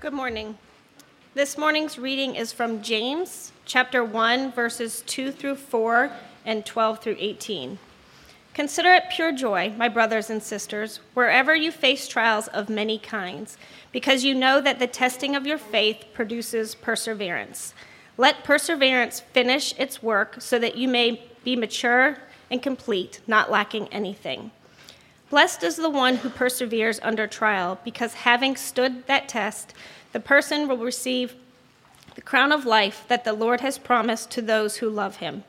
Good morning. This morning's reading is from James chapter 1, verses 2 through 4 and 12 through 18. Consider it pure joy, my brothers and sisters, wherever you face trials of many kinds, because you know that the testing of your faith produces perseverance. Let perseverance finish its work so that you may be mature and complete, not lacking anything. Blessed is the one who perseveres under trial, because having stood that test, the person will receive the crown of life that the Lord has promised to those who love him.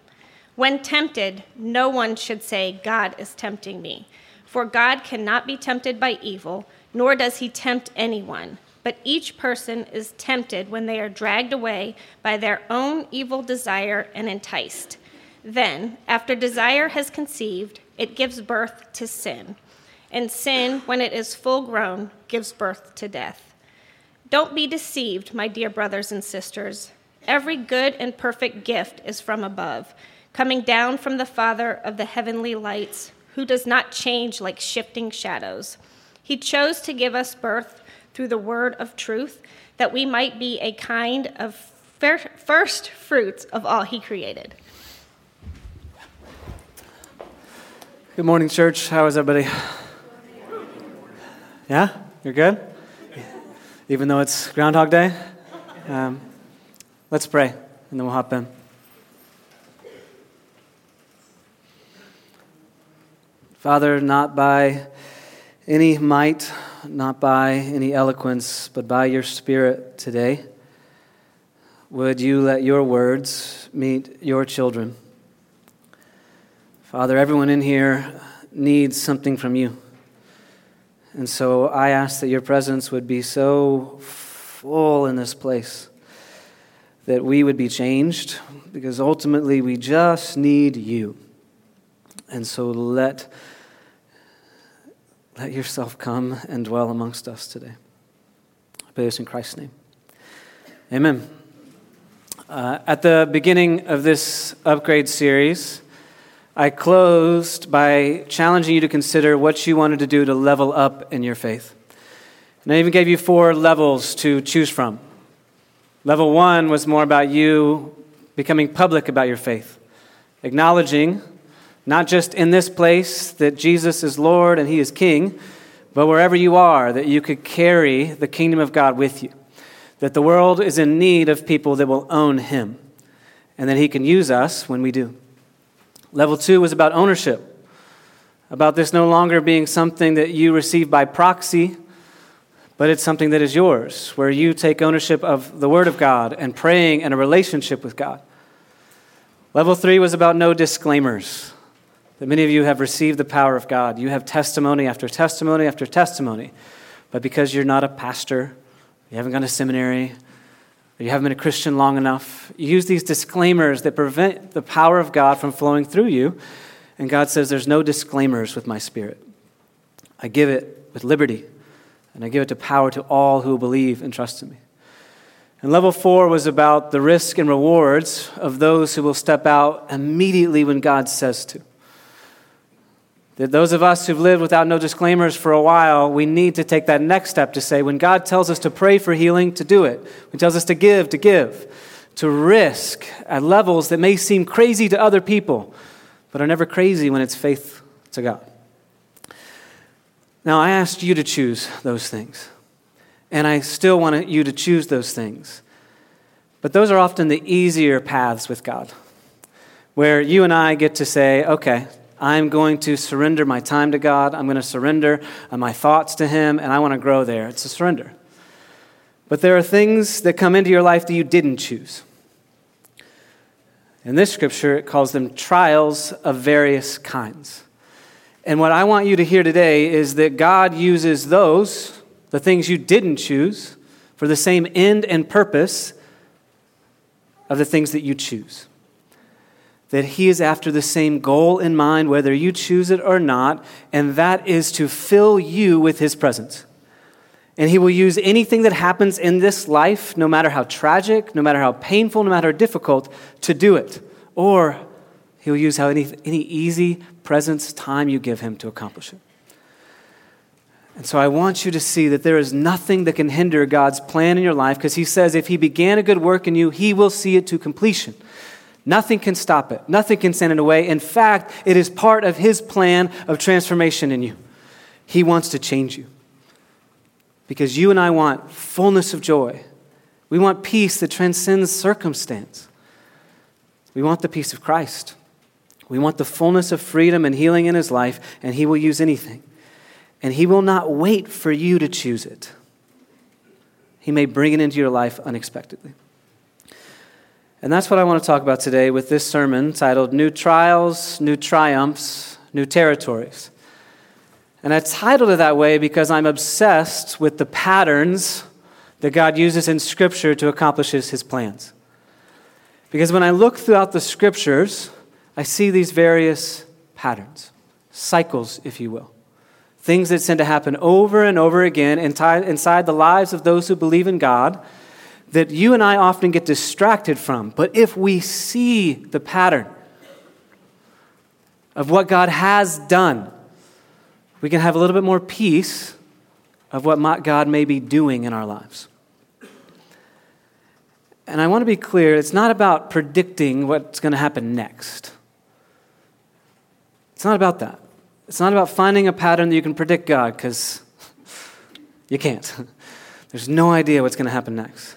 When tempted, no one should say, God is tempting me. For God cannot be tempted by evil, nor does he tempt anyone. But each person is tempted when they are dragged away by their own evil desire and enticed. Then, after desire has conceived, it gives birth to sin and sin, when it is full grown, gives birth to death. Don't be deceived, my dear brothers and sisters. Every good and perfect gift is from above, coming down from the Father of the heavenly lights, who does not change like shifting shadows. He chose to give us birth through the word of truth, that we might be a kind of first fruits of all he created. Good morning, church. How is everybody? Yeah? You're good? Even though it's Groundhog Day? Um, let's pray, and then we'll hop in. Father, not by any might, not by any eloquence, but by your Spirit today, would you let your words meet your children? Father, everyone in here needs something from you. And so I ask that your presence would be so full in this place that we would be changed because ultimately we just need you. And so let, let yourself come and dwell amongst us today. I pray this in Christ's name. Amen. Uh, at the beginning of this upgrade series, I closed by challenging you to consider what you wanted to do to level up in your faith. And I even gave you four levels to choose from. Level one was more about you becoming public about your faith, acknowledging, not just in this place, that Jesus is Lord and He is King, but wherever you are, that you could carry the kingdom of God with you, that the world is in need of people that will own Him, and that He can use us when we do. Level two was about ownership, about this no longer being something that you receive by proxy, but it's something that is yours, where you take ownership of the Word of God and praying and a relationship with God. Level three was about no disclaimers. That many of you have received the power of God. You have testimony after testimony after testimony. But because you're not a pastor, you haven't gone to seminary, you haven't been a Christian long enough. You use these disclaimers that prevent the power of God from flowing through you. And God says, There's no disclaimers with my spirit. I give it with liberty, and I give it to power to all who believe and trust in me. And level four was about the risk and rewards of those who will step out immediately when God says to. That those of us who've lived without no disclaimers for a while, we need to take that next step to say, when God tells us to pray for healing, to do it. When He tells us to give, to give. To risk at levels that may seem crazy to other people, but are never crazy when it's faith to God. Now, I asked you to choose those things, and I still want you to choose those things. But those are often the easier paths with God, where you and I get to say, okay, I'm going to surrender my time to God. I'm going to surrender uh, my thoughts to Him, and I want to grow there. It's a surrender. But there are things that come into your life that you didn't choose. In this scripture, it calls them trials of various kinds. And what I want you to hear today is that God uses those, the things you didn't choose, for the same end and purpose of the things that you choose that He is after the same goal in mind, whether you choose it or not, and that is to fill you with His presence. And He will use anything that happens in this life, no matter how tragic, no matter how painful, no matter how difficult, to do it. Or He'll use how any, any easy presence, time you give Him to accomplish it. And so I want you to see that there is nothing that can hinder God's plan in your life because He says if He began a good work in you, He will see it to completion. Nothing can stop it, nothing can send it away. In fact, it is part of His plan of transformation in you. He wants to change you because you and I want fullness of joy. We want peace that transcends circumstance. We want the peace of Christ. We want the fullness of freedom and healing in His life, and He will use anything and He will not wait for you to choose it. He may bring it into your life unexpectedly. And that's what I want to talk about today with this sermon titled New Trials, New Triumphs, New Territories. And I titled it that way because I'm obsessed with the patterns that God uses in Scripture to accomplish His plans. Because when I look throughout the Scriptures, I see these various patterns, cycles, if you will. Things that tend to happen over and over again inside the lives of those who believe in God that you and I often get distracted from. But if we see the pattern of what God has done, we can have a little bit more peace of what God may be doing in our lives. And I want to be clear it's not about predicting what's going to happen next. It's not about that. It's not about finding a pattern that you can predict God, because you can't. There's no idea what's going to happen next.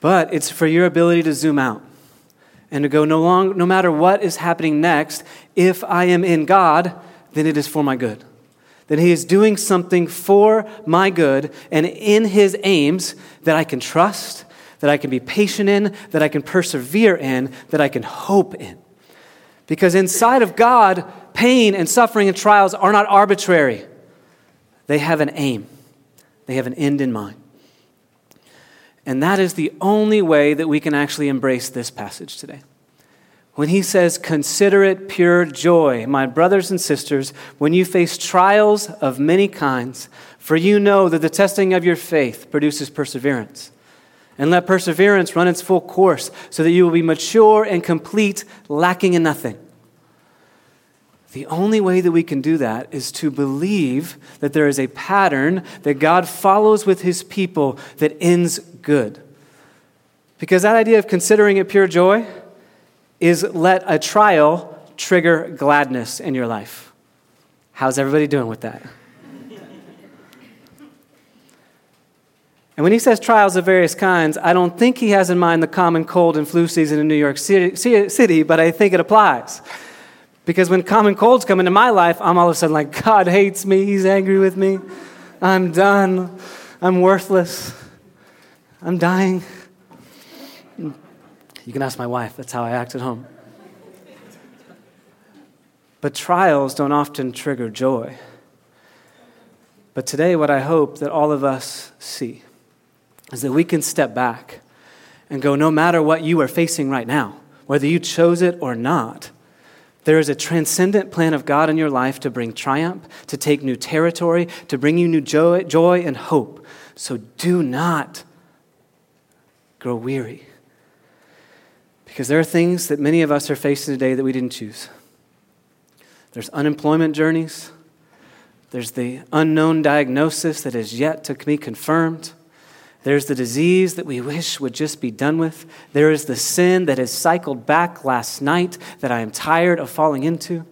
But it's for your ability to zoom out and to go no, long, no matter what is happening next, if I am in God, then it is for my good. That He is doing something for my good and in His aims that I can trust, that I can be patient in, that I can persevere in, that I can hope in. Because inside of God, pain and suffering and trials are not arbitrary, they have an aim, they have an end in mind. And that is the only way that we can actually embrace this passage today. When he says, Consider it pure joy, my brothers and sisters, when you face trials of many kinds, for you know that the testing of your faith produces perseverance. And let perseverance run its full course, so that you will be mature and complete, lacking in nothing. The only way that we can do that is to believe that there is a pattern that God follows with his people that ends good. Because that idea of considering it pure joy is let a trial trigger gladness in your life. How's everybody doing with that? And when he says trials of various kinds, I don't think he has in mind the common cold and flu season in New York City, but I think it applies. Because when common colds come into my life, I'm all of a sudden like, God hates me. He's angry with me. I'm done. I'm worthless. I'm dying. You can ask my wife. That's how I act at home. But trials don't often trigger joy. But today, what I hope that all of us see is that we can step back and go, no matter what you are facing right now, whether you chose it or not, there is a transcendent plan of God in your life to bring triumph, to take new territory, to bring you new joy, joy and hope. So do not grow weary. Because there are things that many of us are facing today that we didn't choose. There's unemployment journeys. There's the unknown diagnosis that is yet to be confirmed. There's the disease that we wish would just be done with. There is the sin that has cycled back last night that I am tired of falling into.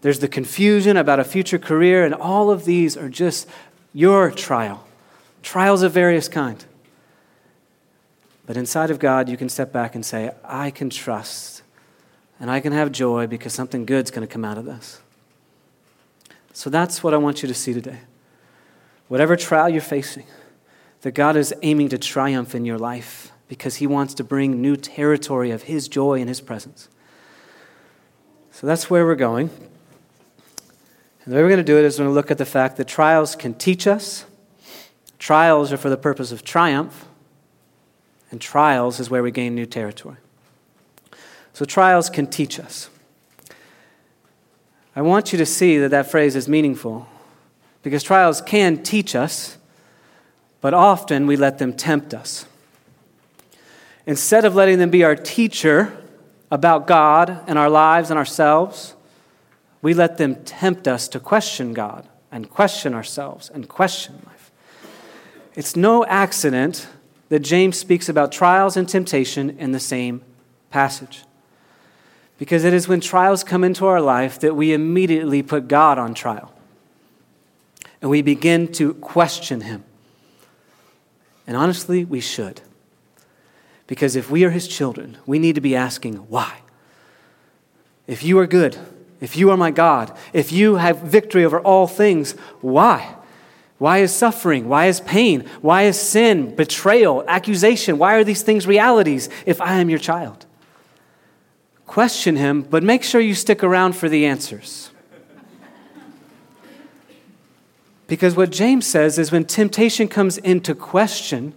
There's the confusion about a future career, and all of these are just your trial, trials of various kind. But inside of God, you can step back and say, I can trust and I can have joy because something good's going to come out of this. So that's what I want you to see today. Whatever trial you're facing, that God is aiming to triumph in your life because He wants to bring new territory of His joy and His presence. So that's where we're going. And the way we're going to do it is we're going to look at the fact that trials can teach us. Trials are for the purpose of triumph, and trials is where we gain new territory. So trials can teach us. I want you to see that that phrase is meaningful because trials can teach us but often we let them tempt us. Instead of letting them be our teacher about God and our lives and ourselves, we let them tempt us to question God and question ourselves and question life. It's no accident that James speaks about trials and temptation in the same passage. Because it is when trials come into our life that we immediately put God on trial. And we begin to question Him. And honestly, we should. Because if we are His children, we need to be asking, why? If you are good, if you are my God, if you have victory over all things, why? Why is suffering? Why is pain? Why is sin, betrayal, accusation? Why are these things realities if I am your child? Question him, but make sure you stick around for the answers. Because what James says is when temptation comes into question,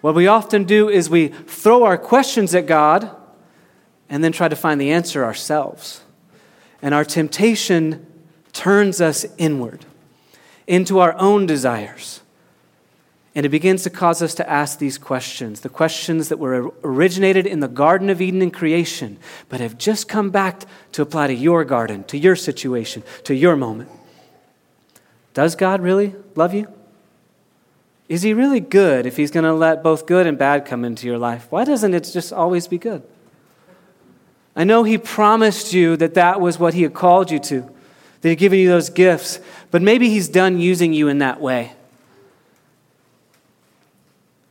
what we often do is we throw our questions at God and then try to find the answer ourselves. And our temptation turns us inward into our own desires. And it begins to cause us to ask these questions the questions that were originated in the Garden of Eden in creation, but have just come back to apply to your garden, to your situation, to your moment. Does God really love you? Is He really good if He's going to let both good and bad come into your life? Why doesn't it just always be good? I know He promised you that that was what He had called you to, that He'd given you those gifts, but maybe He's done using you in that way.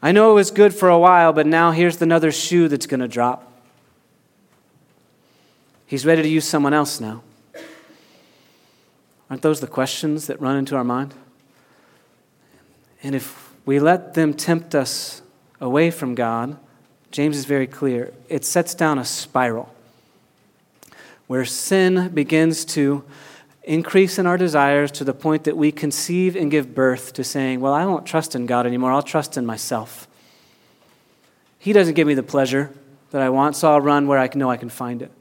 I know it was good for a while, but now here's another shoe that's going to drop. He's ready to use someone else now. Aren't those the questions that run into our mind? And if we let them tempt us away from God, James is very clear. It sets down a spiral where sin begins to increase in our desires to the point that we conceive and give birth to saying, Well, I won't trust in God anymore, I'll trust in myself. He doesn't give me the pleasure that I want, so I'll run where I know I can find it.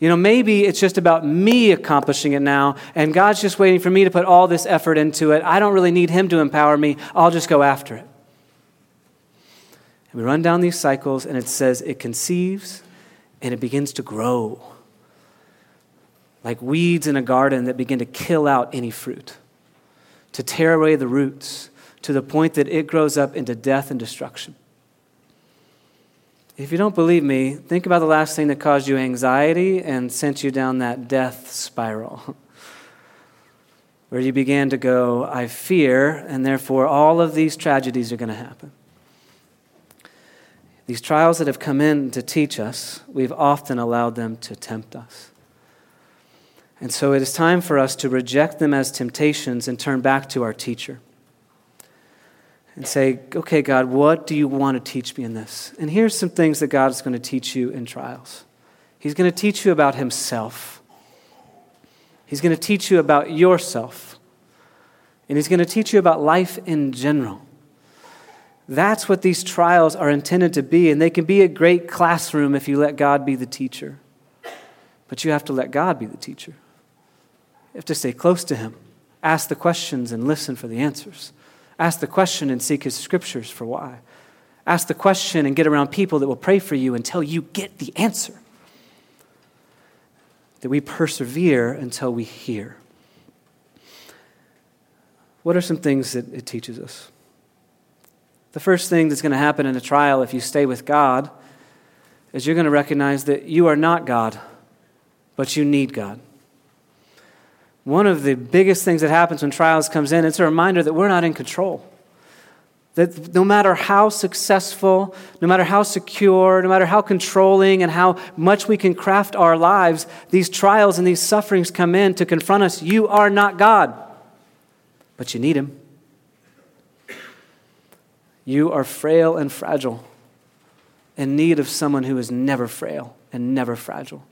You know, maybe it's just about me accomplishing it now, and God's just waiting for me to put all this effort into it. I don't really need Him to empower me, I'll just go after it. And we run down these cycles, and it says it conceives and it begins to grow like weeds in a garden that begin to kill out any fruit, to tear away the roots to the point that it grows up into death and destruction. If you don't believe me, think about the last thing that caused you anxiety and sent you down that death spiral. Where you began to go, I fear, and therefore all of these tragedies are going to happen. These trials that have come in to teach us, we've often allowed them to tempt us. And so it is time for us to reject them as temptations and turn back to our teacher. And say, okay, God, what do you want to teach me in this? And here's some things that God is going to teach you in trials. He's going to teach you about Himself, He's going to teach you about yourself, and He's going to teach you about life in general. That's what these trials are intended to be, and they can be a great classroom if you let God be the teacher. But you have to let God be the teacher. Have to stay close to Him, ask the questions and listen for the answers. Ask the question and seek His scriptures for why. Ask the question and get around people that will pray for you until you get the answer. That we persevere until we hear. What are some things that it teaches us? The first thing that's going to happen in a trial if you stay with God is you're going to recognize that you are not God, but you need God. One of the biggest things that happens when trials comes in, it's a reminder that we're not in control. That no matter how successful, no matter how secure, no matter how controlling and how much we can craft our lives, these trials and these sufferings come in to confront us. You are not God, but you need Him. You are frail and fragile, in need of someone who is never frail and never fragile.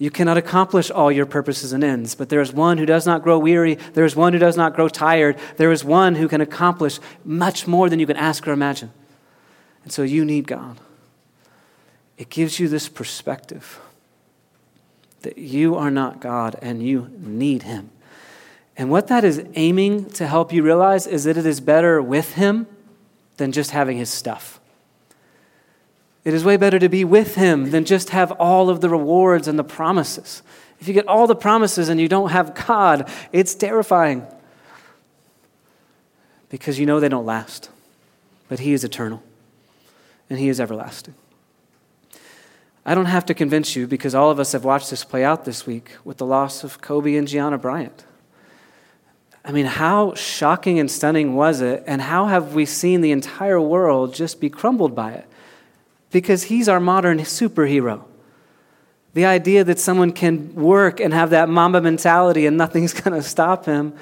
You cannot accomplish all your purposes and ends, but there is one who does not grow weary. There is one who does not grow tired. There is one who can accomplish much more than you can ask or imagine. And so you need God. It gives you this perspective that you are not God and you need Him. And what that is aiming to help you realize is that it is better with Him than just having His stuff. It is way better to be with him than just have all of the rewards and the promises. If you get all the promises and you don't have God, it's terrifying because you know they don't last. But He is eternal and He is everlasting. I don't have to convince you because all of us have watched this play out this week with the loss of Kobe and Gianna Bryant. I mean, how shocking and stunning was it? And how have we seen the entire world just be crumbled by it? Because he's our modern superhero. The idea that someone can work and have that mamba mentality and nothing's going to stop him,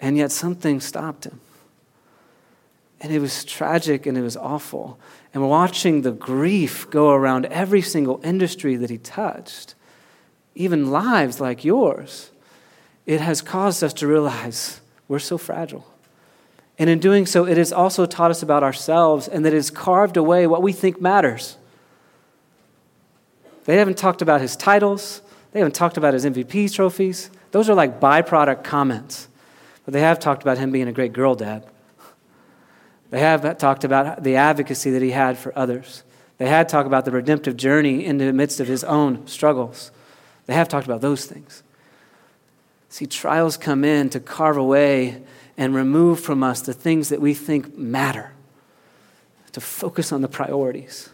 and yet something stopped him. And it was tragic and it was awful. And watching the grief go around every single industry that he touched, even lives like yours. It has caused us to realize we're so fragile. And in doing so, it has also taught us about ourselves and that it has carved away what we think matters. They haven't talked about his titles, they haven't talked about his MVP trophies. Those are like byproduct comments. But they have talked about him being a great girl dad. They have talked about the advocacy that he had for others. They had talked about the redemptive journey in the midst of his own struggles. They have talked about those things. See, trials come in to carve away and remove from us the things that we think matter, to focus on the priorities.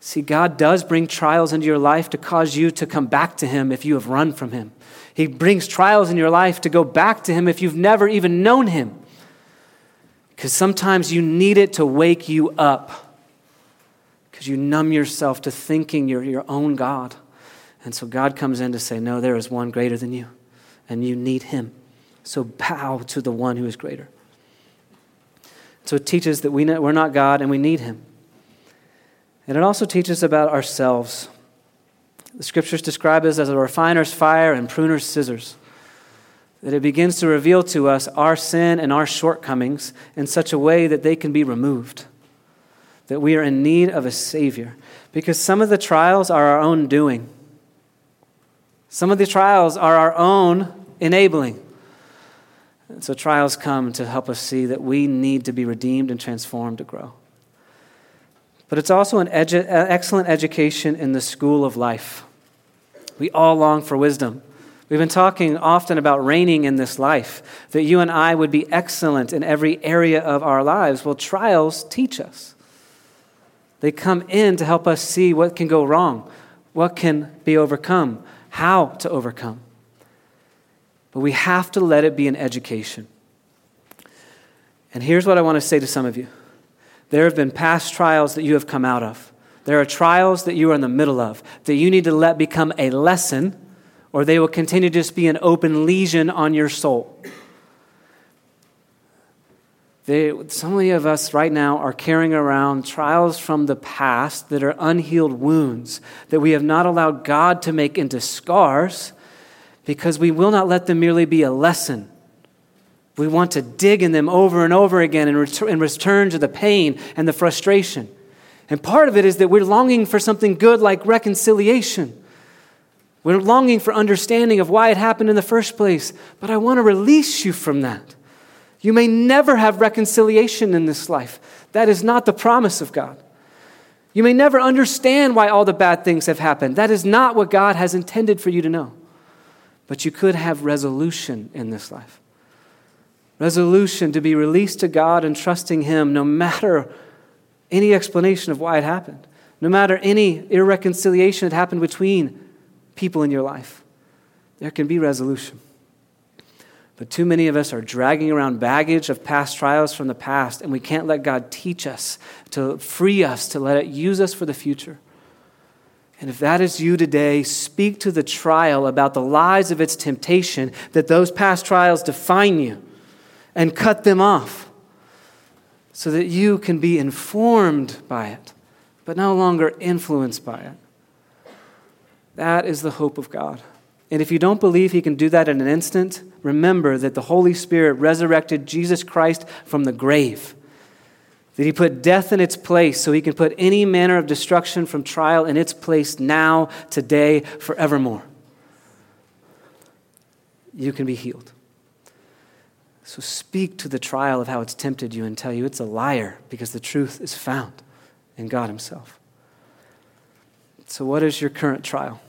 See, God does bring trials into your life to cause you to come back to Him if you have run from Him. He brings trials in your life to go back to Him if you've never even known Him. Because sometimes you need it to wake you up. Because you numb yourself to thinking you're your own God. And so God comes in to say, No, there is one greater than you, and you need him. So bow to the one who is greater. So it teaches that we know, we're not God and we need him. And it also teaches about ourselves. The scriptures describe us as a refiner's fire and pruner's scissors that it begins to reveal to us our sin and our shortcomings in such a way that they can be removed. That we are in need of a Savior. Because some of the trials are our own doing, some of the trials are our own enabling. And so trials come to help us see that we need to be redeemed and transformed to grow. But it's also an edu- uh, excellent education in the school of life. We all long for wisdom. We've been talking often about reigning in this life, that you and I would be excellent in every area of our lives. Well, trials teach us. They come in to help us see what can go wrong, what can be overcome, how to overcome. But we have to let it be an education. And here's what I want to say to some of you there have been past trials that you have come out of. There are trials that you are in the middle of that you need to let become a lesson or they will continue to just be an open lesion on your soul. They, so many of us right now are carrying around trials from the past that are unhealed wounds that we have not allowed God to make into scars because we will not let them merely be a lesson. We want to dig in them over and over again and, ret- and return to the pain and the frustration. And part of it is that we're longing for something good like reconciliation. We're longing for understanding of why it happened in the first place, but I want to release you from that. You may never have reconciliation in this life. That is not the promise of God. You may never understand why all the bad things have happened. That is not what God has intended for you to know. But you could have resolution in this life. Resolution to be released to God and trusting Him no matter any explanation of why it happened, no matter any irreconciliation that happened between people in your life. There can be resolution. But too many of us are dragging around baggage of past trials from the past, and we can't let God teach us, to free us, to let it use us for the future. And if that is you today, speak to the trial about the lies of its temptation, that those past trials define you, and cut them off so that you can be informed by it, but no longer influenced by it. That is the hope of God. And if you don't believe he can do that in an instant, remember that the Holy Spirit resurrected Jesus Christ from the grave. That he put death in its place so he can put any manner of destruction from trial in its place now, today, forevermore. You can be healed. So speak to the trial of how it's tempted you and tell you it's a liar because the truth is found in God Himself. So, what is your current trial?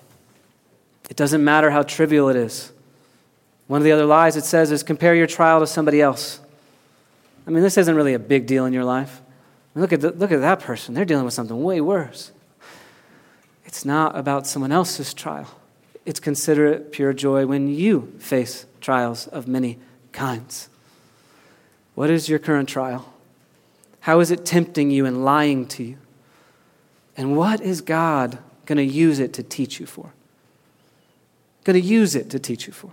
It doesn't matter how trivial it is. One of the other lies it says is compare your trial to somebody else. I mean, this isn't really a big deal in your life. I mean, look, at the, look at that person. They're dealing with something way worse. It's not about someone else's trial. It's consider it pure joy when you face trials of many kinds. What is your current trial? How is it tempting you and lying to you? And what is God going to use it to teach you for? Going to use it to teach you for.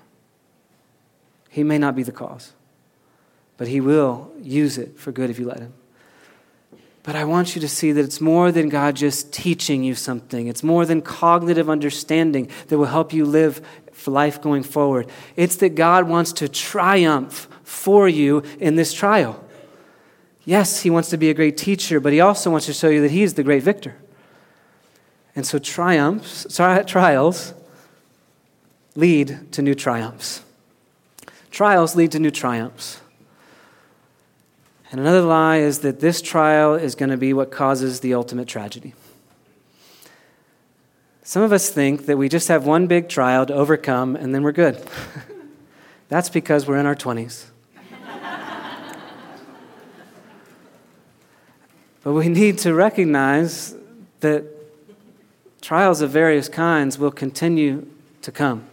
He may not be the cause, but He will use it for good if you let Him. But I want you to see that it's more than God just teaching you something. It's more than cognitive understanding that will help you live for life going forward. It's that God wants to triumph for you in this trial. Yes, He wants to be a great teacher, but He also wants to show you that He's the great victor. And so triumphs, trials lead to new triumphs. Trials lead to new triumphs. And another lie is that this trial is going to be what causes the ultimate tragedy. Some of us think that we just have one big trial to overcome and then we're good. That's because we're in our 20s. but we need to recognize that trials of various kinds will continue to come.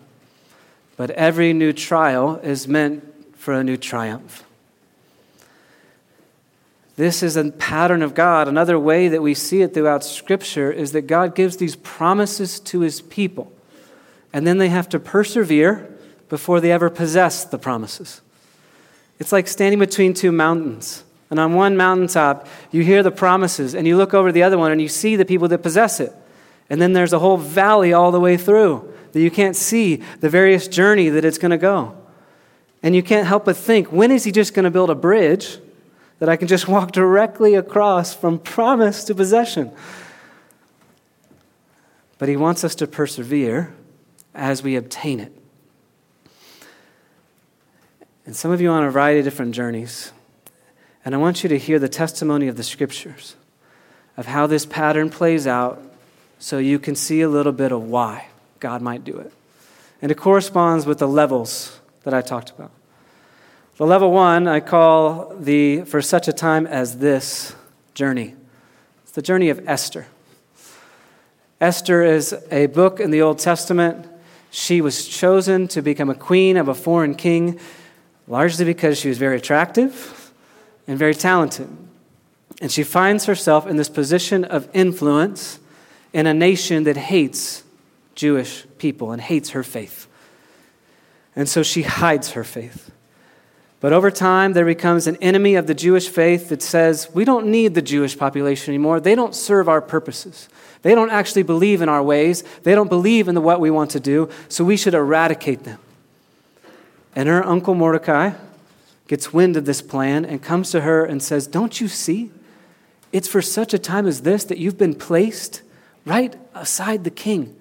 But every new trial is meant for a new triumph. This is a pattern of God. Another way that we see it throughout Scripture is that God gives these promises to his people, and then they have to persevere before they ever possess the promises. It's like standing between two mountains. And on one mountaintop, you hear the promises, and you look over the other one and you see the people that possess it. And then there's a whole valley all the way through that you can't see the various journey that it's going to go. And you can't help but think, when is he just going to build a bridge that I can just walk directly across from promise to possession. But He wants us to persevere as we obtain it. And some of you are on a variety of different journeys. And I want you to hear the testimony of the scriptures of how this pattern plays out so you can see a little bit of why God might do it. And it corresponds with the levels that I talked about. The level one I call the for such a time as this journey. It's the journey of Esther. Esther is a book in the Old Testament. She was chosen to become a queen of a foreign king, largely because she was very attractive and very talented. And she finds herself in this position of influence in a nation that hates Jewish people and hates her faith. And so she hides her faith. But over time, there becomes an enemy of the Jewish faith that says, we don't need the Jewish population anymore. They don't serve our purposes. They don't actually believe in our ways. They don't believe in the, what we want to do, so we should eradicate them. And her uncle Mordecai gets wind of this plan and comes to her and says, Don't you see? It's for such a time as this that you've been placed right aside the king.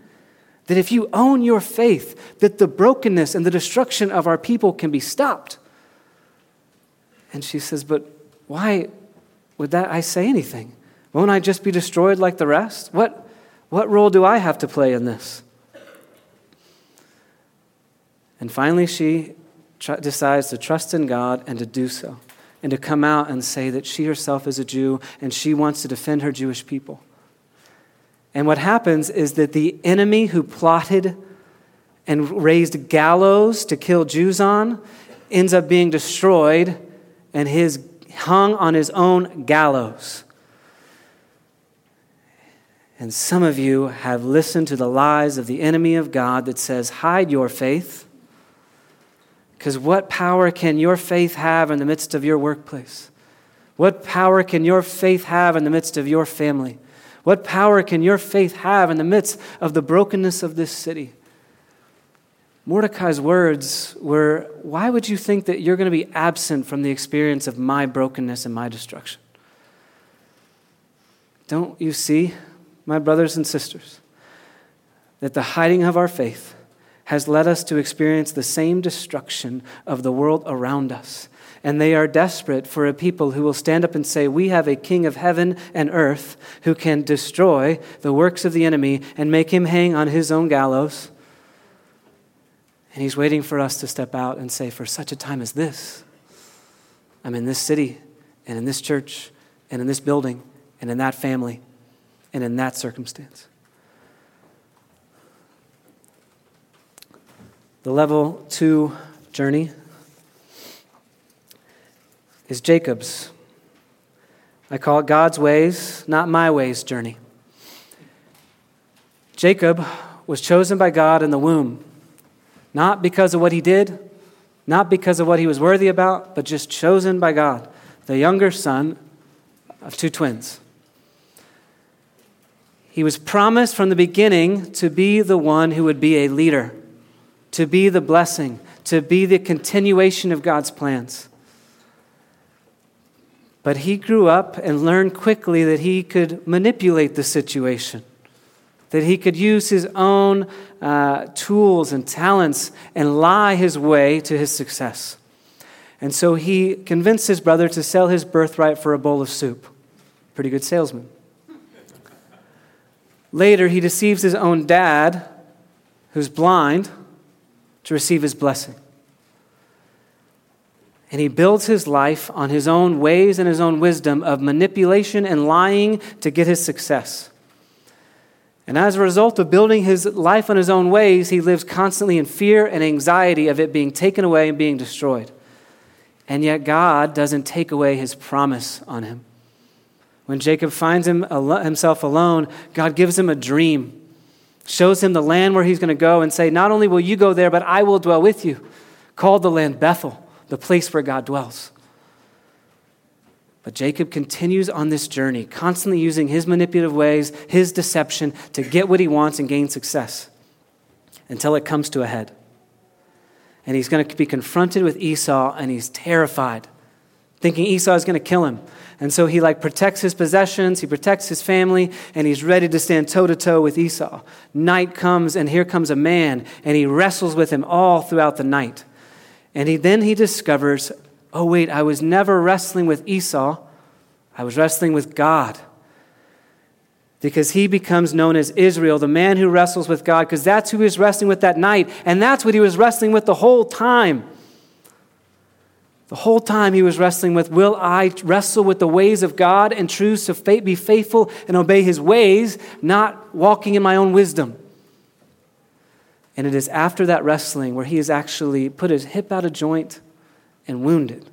That if you own your faith, that the brokenness and the destruction of our people can be stopped. And she says, But why would that I say anything? Won't I just be destroyed like the rest? What, what role do I have to play in this? And finally, she tr- decides to trust in God and to do so, and to come out and say that she herself is a Jew and she wants to defend her Jewish people. And what happens is that the enemy who plotted and raised gallows to kill Jews on ends up being destroyed and his hung on his own gallows. And some of you have listened to the lies of the enemy of God that says, hide your faith. Because what power can your faith have in the midst of your workplace? What power can your faith have in the midst of your family? What power can your faith have in the midst of the brokenness of this city? Mordecai's words were Why would you think that you're going to be absent from the experience of my brokenness and my destruction? Don't you see, my brothers and sisters, that the hiding of our faith has led us to experience the same destruction of the world around us? And they are desperate for a people who will stand up and say, We have a king of heaven and earth who can destroy the works of the enemy and make him hang on his own gallows And He's waiting for us to step out and say, For such a time as this, I'm in this city and in this church and in this building and in that family and in that circumstance. The level two journey is Jacob's. I call it God's ways, not my ways journey. Jacob was chosen by God in the womb, not because of what he did, not because of what he was worthy about, but just chosen by God, the younger son of two twins. He was promised from the beginning to be the one who would be a leader, to be the blessing, to be the continuation of God's plans. But he grew up and learned quickly that he could manipulate the situation, that he could use his own uh, tools and talents and lie his way to his success. And so he convinced his brother to sell his birthright for a bowl of soup. Pretty good salesman. Later, he deceives his own dad, who's blind, to receive his blessing. And he builds his life on his own ways and his own wisdom of manipulation and lying to get his success. And as a result of building his life on his own ways, he lives constantly in fear and anxiety of it being taken away and being destroyed. And yet, God doesn't take away his promise on him. When Jacob finds him, himself alone, God gives him a dream, shows him the land where he's going to go, and say, Not only will you go there, but I will dwell with you. Called the land Bethel the place where God dwells. But Jacob continues on this journey, constantly using his manipulative ways, his deception to get what he wants and gain success until it comes to a head. And he's going to be confronted with Esau and he's terrified, thinking Esau is going to kill him. And so he like protects his possessions, he protects his family, and he's ready to stand toe to toe with Esau. Night comes and here comes a man and he wrestles with him all throughout the night. And he, then he discovers oh, wait, I was never wrestling with Esau, I was wrestling with God. Because he becomes known as Israel, the man who wrestles with God, because that's who he was wrestling with that night, and that's what he was wrestling with the whole time. The whole time he was wrestling with, will I wrestle with the ways of God and choose to be faithful and obey his ways, not walking in my own wisdom? And it is after that wrestling where he has actually put his hip out of joint and wounded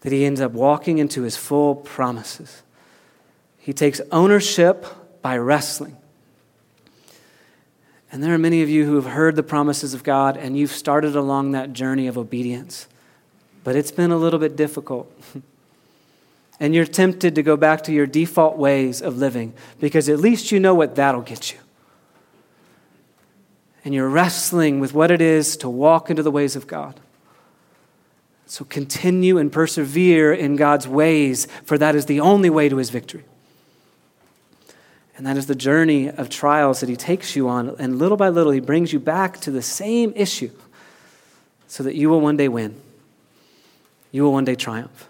that he ends up walking into his full promises. He takes ownership by wrestling. And there are many of you who have heard the promises of God and you've started along that journey of obedience. But it's been a little bit difficult. and you're tempted to go back to your default ways of living because at least you know what that'll get you and you're wrestling with what it is to walk into the ways of God. So continue and persevere in God's ways, for that is the only way to his victory. And that is the journey of trials that he takes you on. And little by little, he brings you back to the same issue so that you will one day win. You will one day triumph.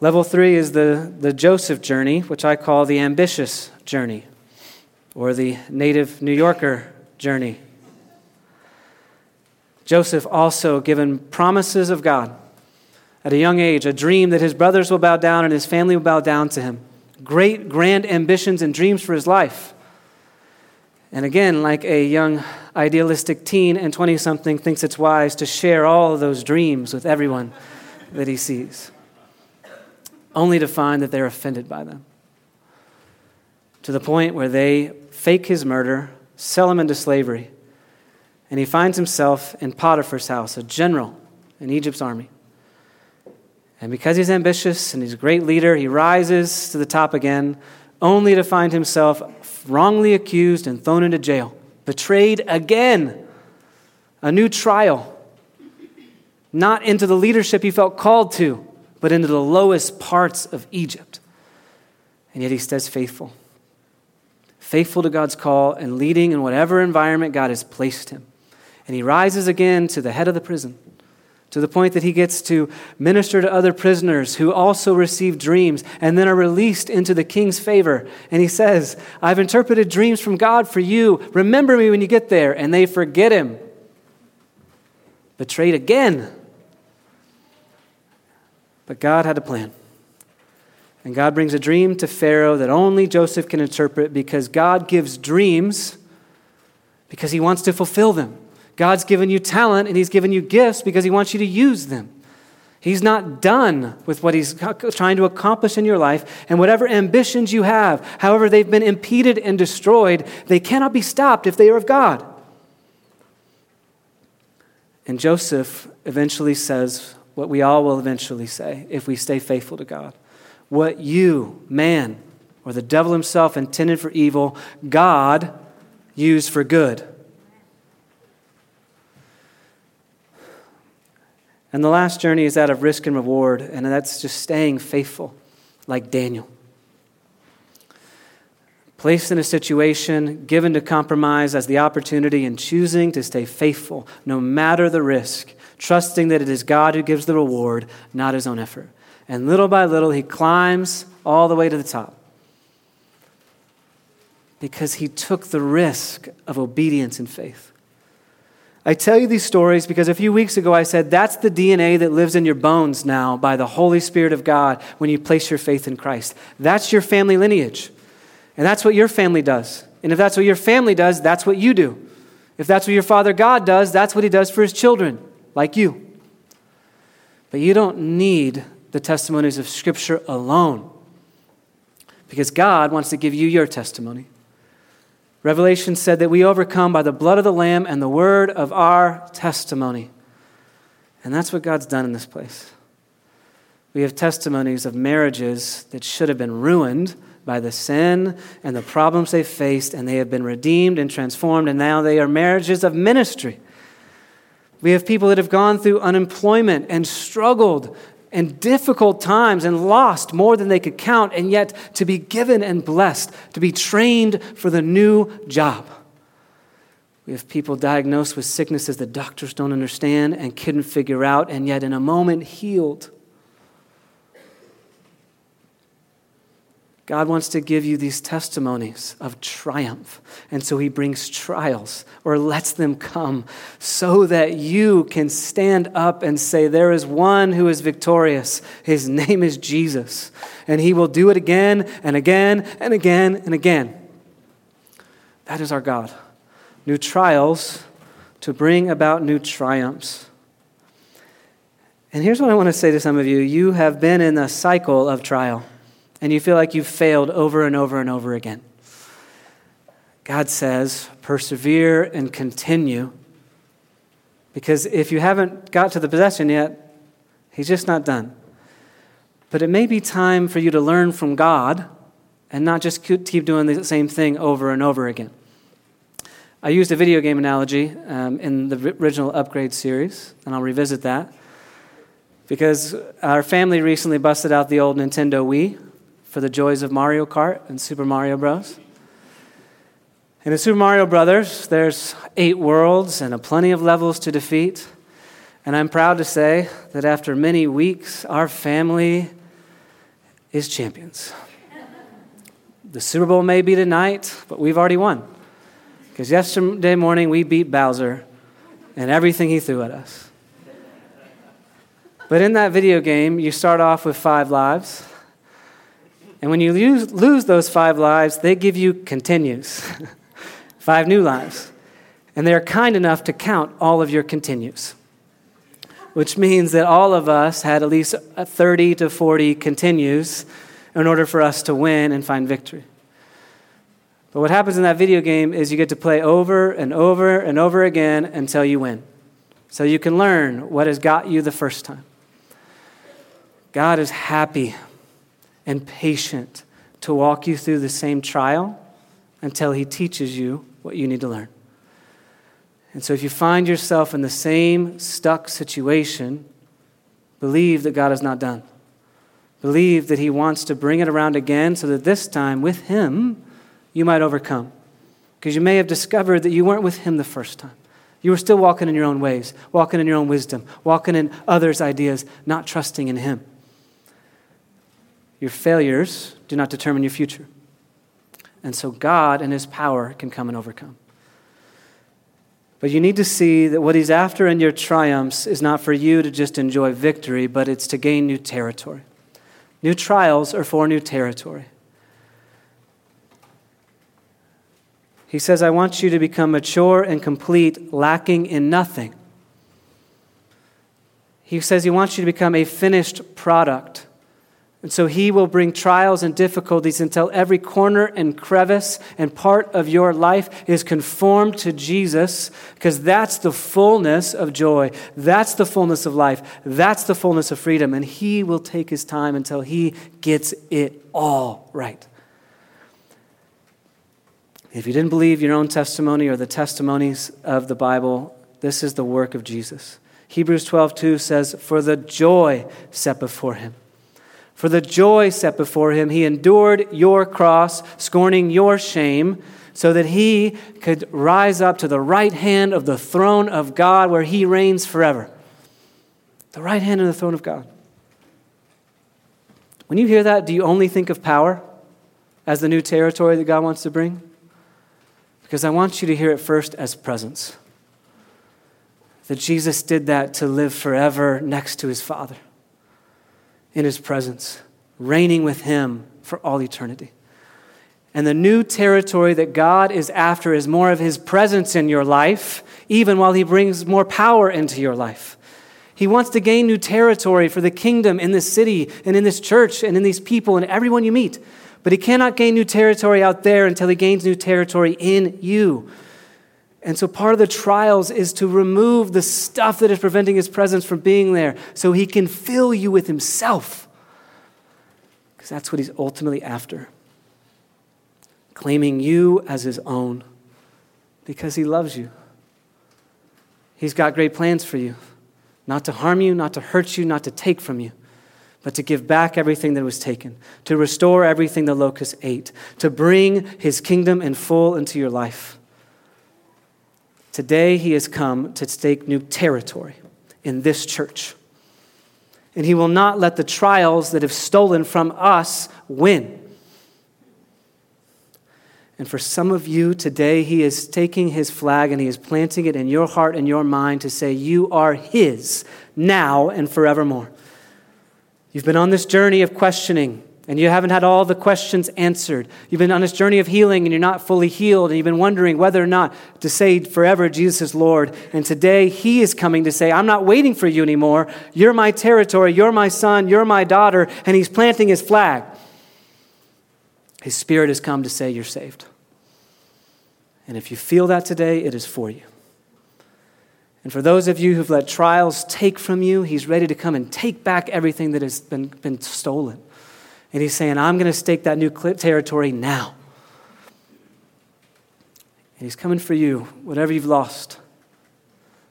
Level three is the, the Joseph journey, which I call the ambitious journey, or the native New Yorker journey. Joseph also given promises of God at a young age, a dream that his brothers will bow down and his family will bow down to him. Great, grand ambitions and dreams for his life. And again, like a young idealistic teen and 20 something thinks it's wise to share all of those dreams with everyone that he sees, only to find that they're offended by them. To the point where they fake his murder sell him into slavery. And he finds himself in Potiphar's house, a general in Egypt's army. And because he's ambitious and he's a great leader, he rises to the top again, only to find himself wrongly accused and thrown into jail, betrayed again. A new trial. Not into the leadership he felt called to, but into the lowest parts of Egypt. And yet he stays faithful faithful to God's call and leading in whatever environment God has placed him. And he rises again to the head of the prison, to the point that he gets to minister to other prisoners who also receive dreams and then are released into the king's favor. And he says, I've interpreted dreams from God for you. Remember me when you get there. And they forget him. betrayed again. But God had a plan. And God brings a dream to Pharaoh that only Joseph can interpret because God gives dreams because he wants to fulfill them. God's given you talent and he's given you gifts because he wants you to use them. He's not done with what he's trying to accomplish in your life. And whatever ambitions you have, however they've been impeded and destroyed, they cannot be stopped if they are of God. And Joseph eventually says what we all will eventually say if we stay faithful to God. What you, man, or the devil himself intended for evil, God used for good. And the last journey is that of risk and reward, and that's just staying faithful, like Daniel. Placed in a situation, given to compromise as the opportunity, and choosing to stay faithful no matter the risk, trusting that it is God who gives the reward, not his own effort. And little by little, he climbs all the way to the top because he took the risk of obedience and faith. I tell you these stories because a few weeks ago I said that's the DNA that lives in your bones now by the Holy Spirit of God when you place your faith in Christ. That's your family lineage. And that's what your family does. And if that's what your family does, that's what you do. If that's what your Father God does, that's what He does for His children, like you. But you don't need the testimonies of Scripture alone because God wants to give you your testimony. Revelation said that we overcome by the blood of the Lamb and the word of our testimony. And that's what God's done in this place. We have testimonies of marriages that should have been ruined by the sin and the problems they faced, and they have been redeemed and transformed, and now they are marriages of ministry. We have people that have gone through unemployment and struggled and difficult times and lost more than they could count, and yet to be given and blessed, to be trained for the new job. We have people diagnosed with sicknesses that doctors don't understand and couldn't figure out, and yet in a moment healed. God wants to give you these testimonies of triumph. And so he brings trials or lets them come so that you can stand up and say, There is one who is victorious. His name is Jesus. And he will do it again and again and again and again. That is our God. New trials to bring about new triumphs. And here's what I want to say to some of you you have been in a cycle of trial and you feel like you've failed over and over and over again. God says, persevere and continue. Because if you haven't got to the possession yet, He's just not done. But it may be time for you to learn from God and not just keep doing the same thing over and over again. I used a video game analogy um, in the original Upgrade series, and I'll revisit that because our family recently busted out the old Nintendo Wii for the joys of Mario Kart and Super Mario Bros. And in Super Mario Brothers, there's eight worlds and a plenty of levels to defeat. And I'm proud to say that after many weeks, our family is champions. The Super Bowl may be tonight, but we've already won. Because yesterday morning we beat Bowser and everything he threw at us. But in that video game, you start off with five lives. And when you lose, lose those five lives, they give you continues, five new lives. And they're kind enough to count all of your continues, which means that all of us had at least uh, 30 to 40 continues in order for us to win and find victory. But what happens in that video game is you get to play over and over and over again until you win. So you can learn what has got you the first time. God is happy and patient to walk you through the same trial until He teaches you what you need to learn. And so, if you find yourself in the same stuck situation, believe that God is not done. Believe that He wants to bring it around again so that this time, with Him, you might overcome. Because you may have discovered that you weren't with Him the first time. You were still walking in your own ways, walking in your own wisdom, walking in others' ideas, not trusting in Him. Your failures do not determine your future. And so God and His power can come and overcome. But you need to see that what he's after in your triumphs is not for you to just enjoy victory, but it's to gain new territory. New trials are for new territory. He says, I want you to become mature and complete, lacking in nothing. He says he wants you to become a finished product. And so he will bring trials and difficulties until every corner and crevice and part of your life is conformed to Jesus, because that's the fullness of joy. That's the fullness of life. That's the fullness of freedom. And he will take his time until he gets it all right. If you didn't believe your own testimony or the testimonies of the Bible, this is the work of Jesus. Hebrews 12, 2 says, For the joy set before him for the joy set before him, he endured your cross, scorning your shame, so that he could rise up to the right hand of the throne of God where he reigns forever. The right hand of the throne of God. When you hear that, do you only think of power as the new territory that God wants to bring? Because I want you to hear it first as presence. That Jesus did that to live forever next to his Father in his presence, reigning with him for all eternity. And the new territory that God is after is more of his presence in your life, even while he brings more power into your life. He wants to gain new territory for the kingdom in this city and in this church and in these people and everyone you meet. But he cannot gain new territory out there until he gains new territory in you. And so part of the trials is to remove the stuff that is preventing his presence from being there so he can fill you with himself. Because that's what he's ultimately after. Claiming you as his own because he loves you. He's got great plans for you not to harm you, not to hurt you, not to take from you, but to give back everything that was taken, to restore everything the locust ate, to bring his kingdom in full into your life. Today, he has come to stake new territory in this church. And he will not let the trials that have stolen from us win. And for some of you today, he is taking his flag and he is planting it in your heart and your mind to say, You are his now and forevermore. You've been on this journey of questioning and you haven't had all the questions answered. You've been on this journey of healing and you're not fully healed, and you've been wondering whether or not to say forever, Jesus is Lord. And today, He is coming to say, I'm not waiting for you anymore. You're my territory, you're my son, you're my daughter, and He's planting His flag. His Spirit has come to say, You're saved. And if you feel that today, it is for you. And for those of you who've let trials take from you, He's ready to come and take back everything that has been, been stolen. And he's saying, I'm going to stake that new territory now. And he's coming for you, whatever you've lost,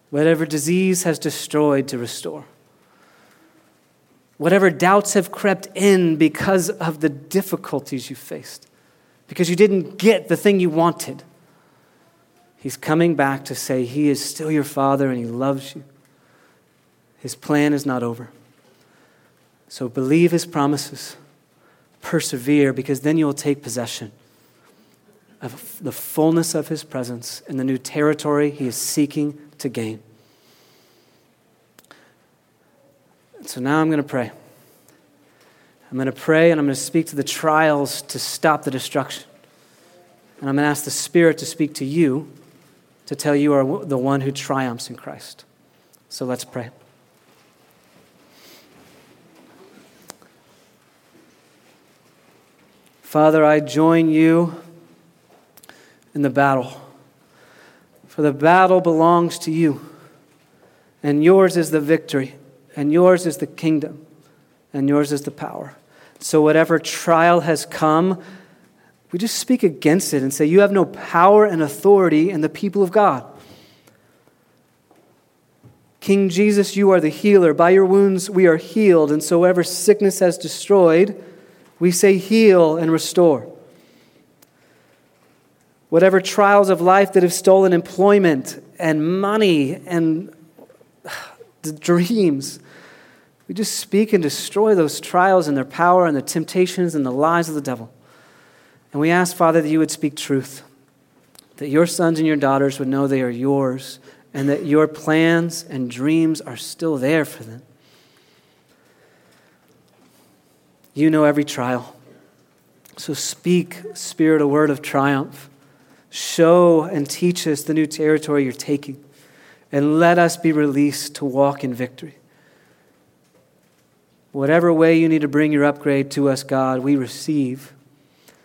whatever disease has destroyed to restore, whatever doubts have crept in because of the difficulties you faced, because you didn't get the thing you wanted. He's coming back to say he is still your father and he loves you. His plan is not over. So believe his promises persevere because then you will take possession of the fullness of his presence in the new territory he is seeking to gain. So now I'm going to pray. I'm going to pray and I'm going to speak to the trials to stop the destruction. And I'm going to ask the Spirit to speak to you to tell you are the one who triumphs in Christ. So let's pray. Father, I join you in the battle. For the battle belongs to you, and yours is the victory, and yours is the kingdom, and yours is the power. So, whatever trial has come, we just speak against it and say, You have no power and authority in the people of God. King Jesus, you are the healer. By your wounds we are healed, and so whatever sickness has destroyed, we say heal and restore. Whatever trials of life that have stolen employment and money and the dreams, we just speak and destroy those trials and their power and the temptations and the lies of the devil. And we ask, Father, that you would speak truth. that your sons and your daughters would know they are yours and that your plans and dreams are still there for them. You know every trial. So speak, Spirit, a word of triumph. Show and teach us the new territory you're taking, and let us be released to walk in victory. Whatever way you need to bring your upgrade to us, God, we receive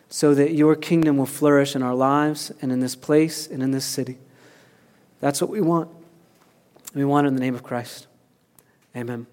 so that your kingdom will flourish in our lives and in this place and in this city. That's what we want. We want it in the name of Christ. Amen.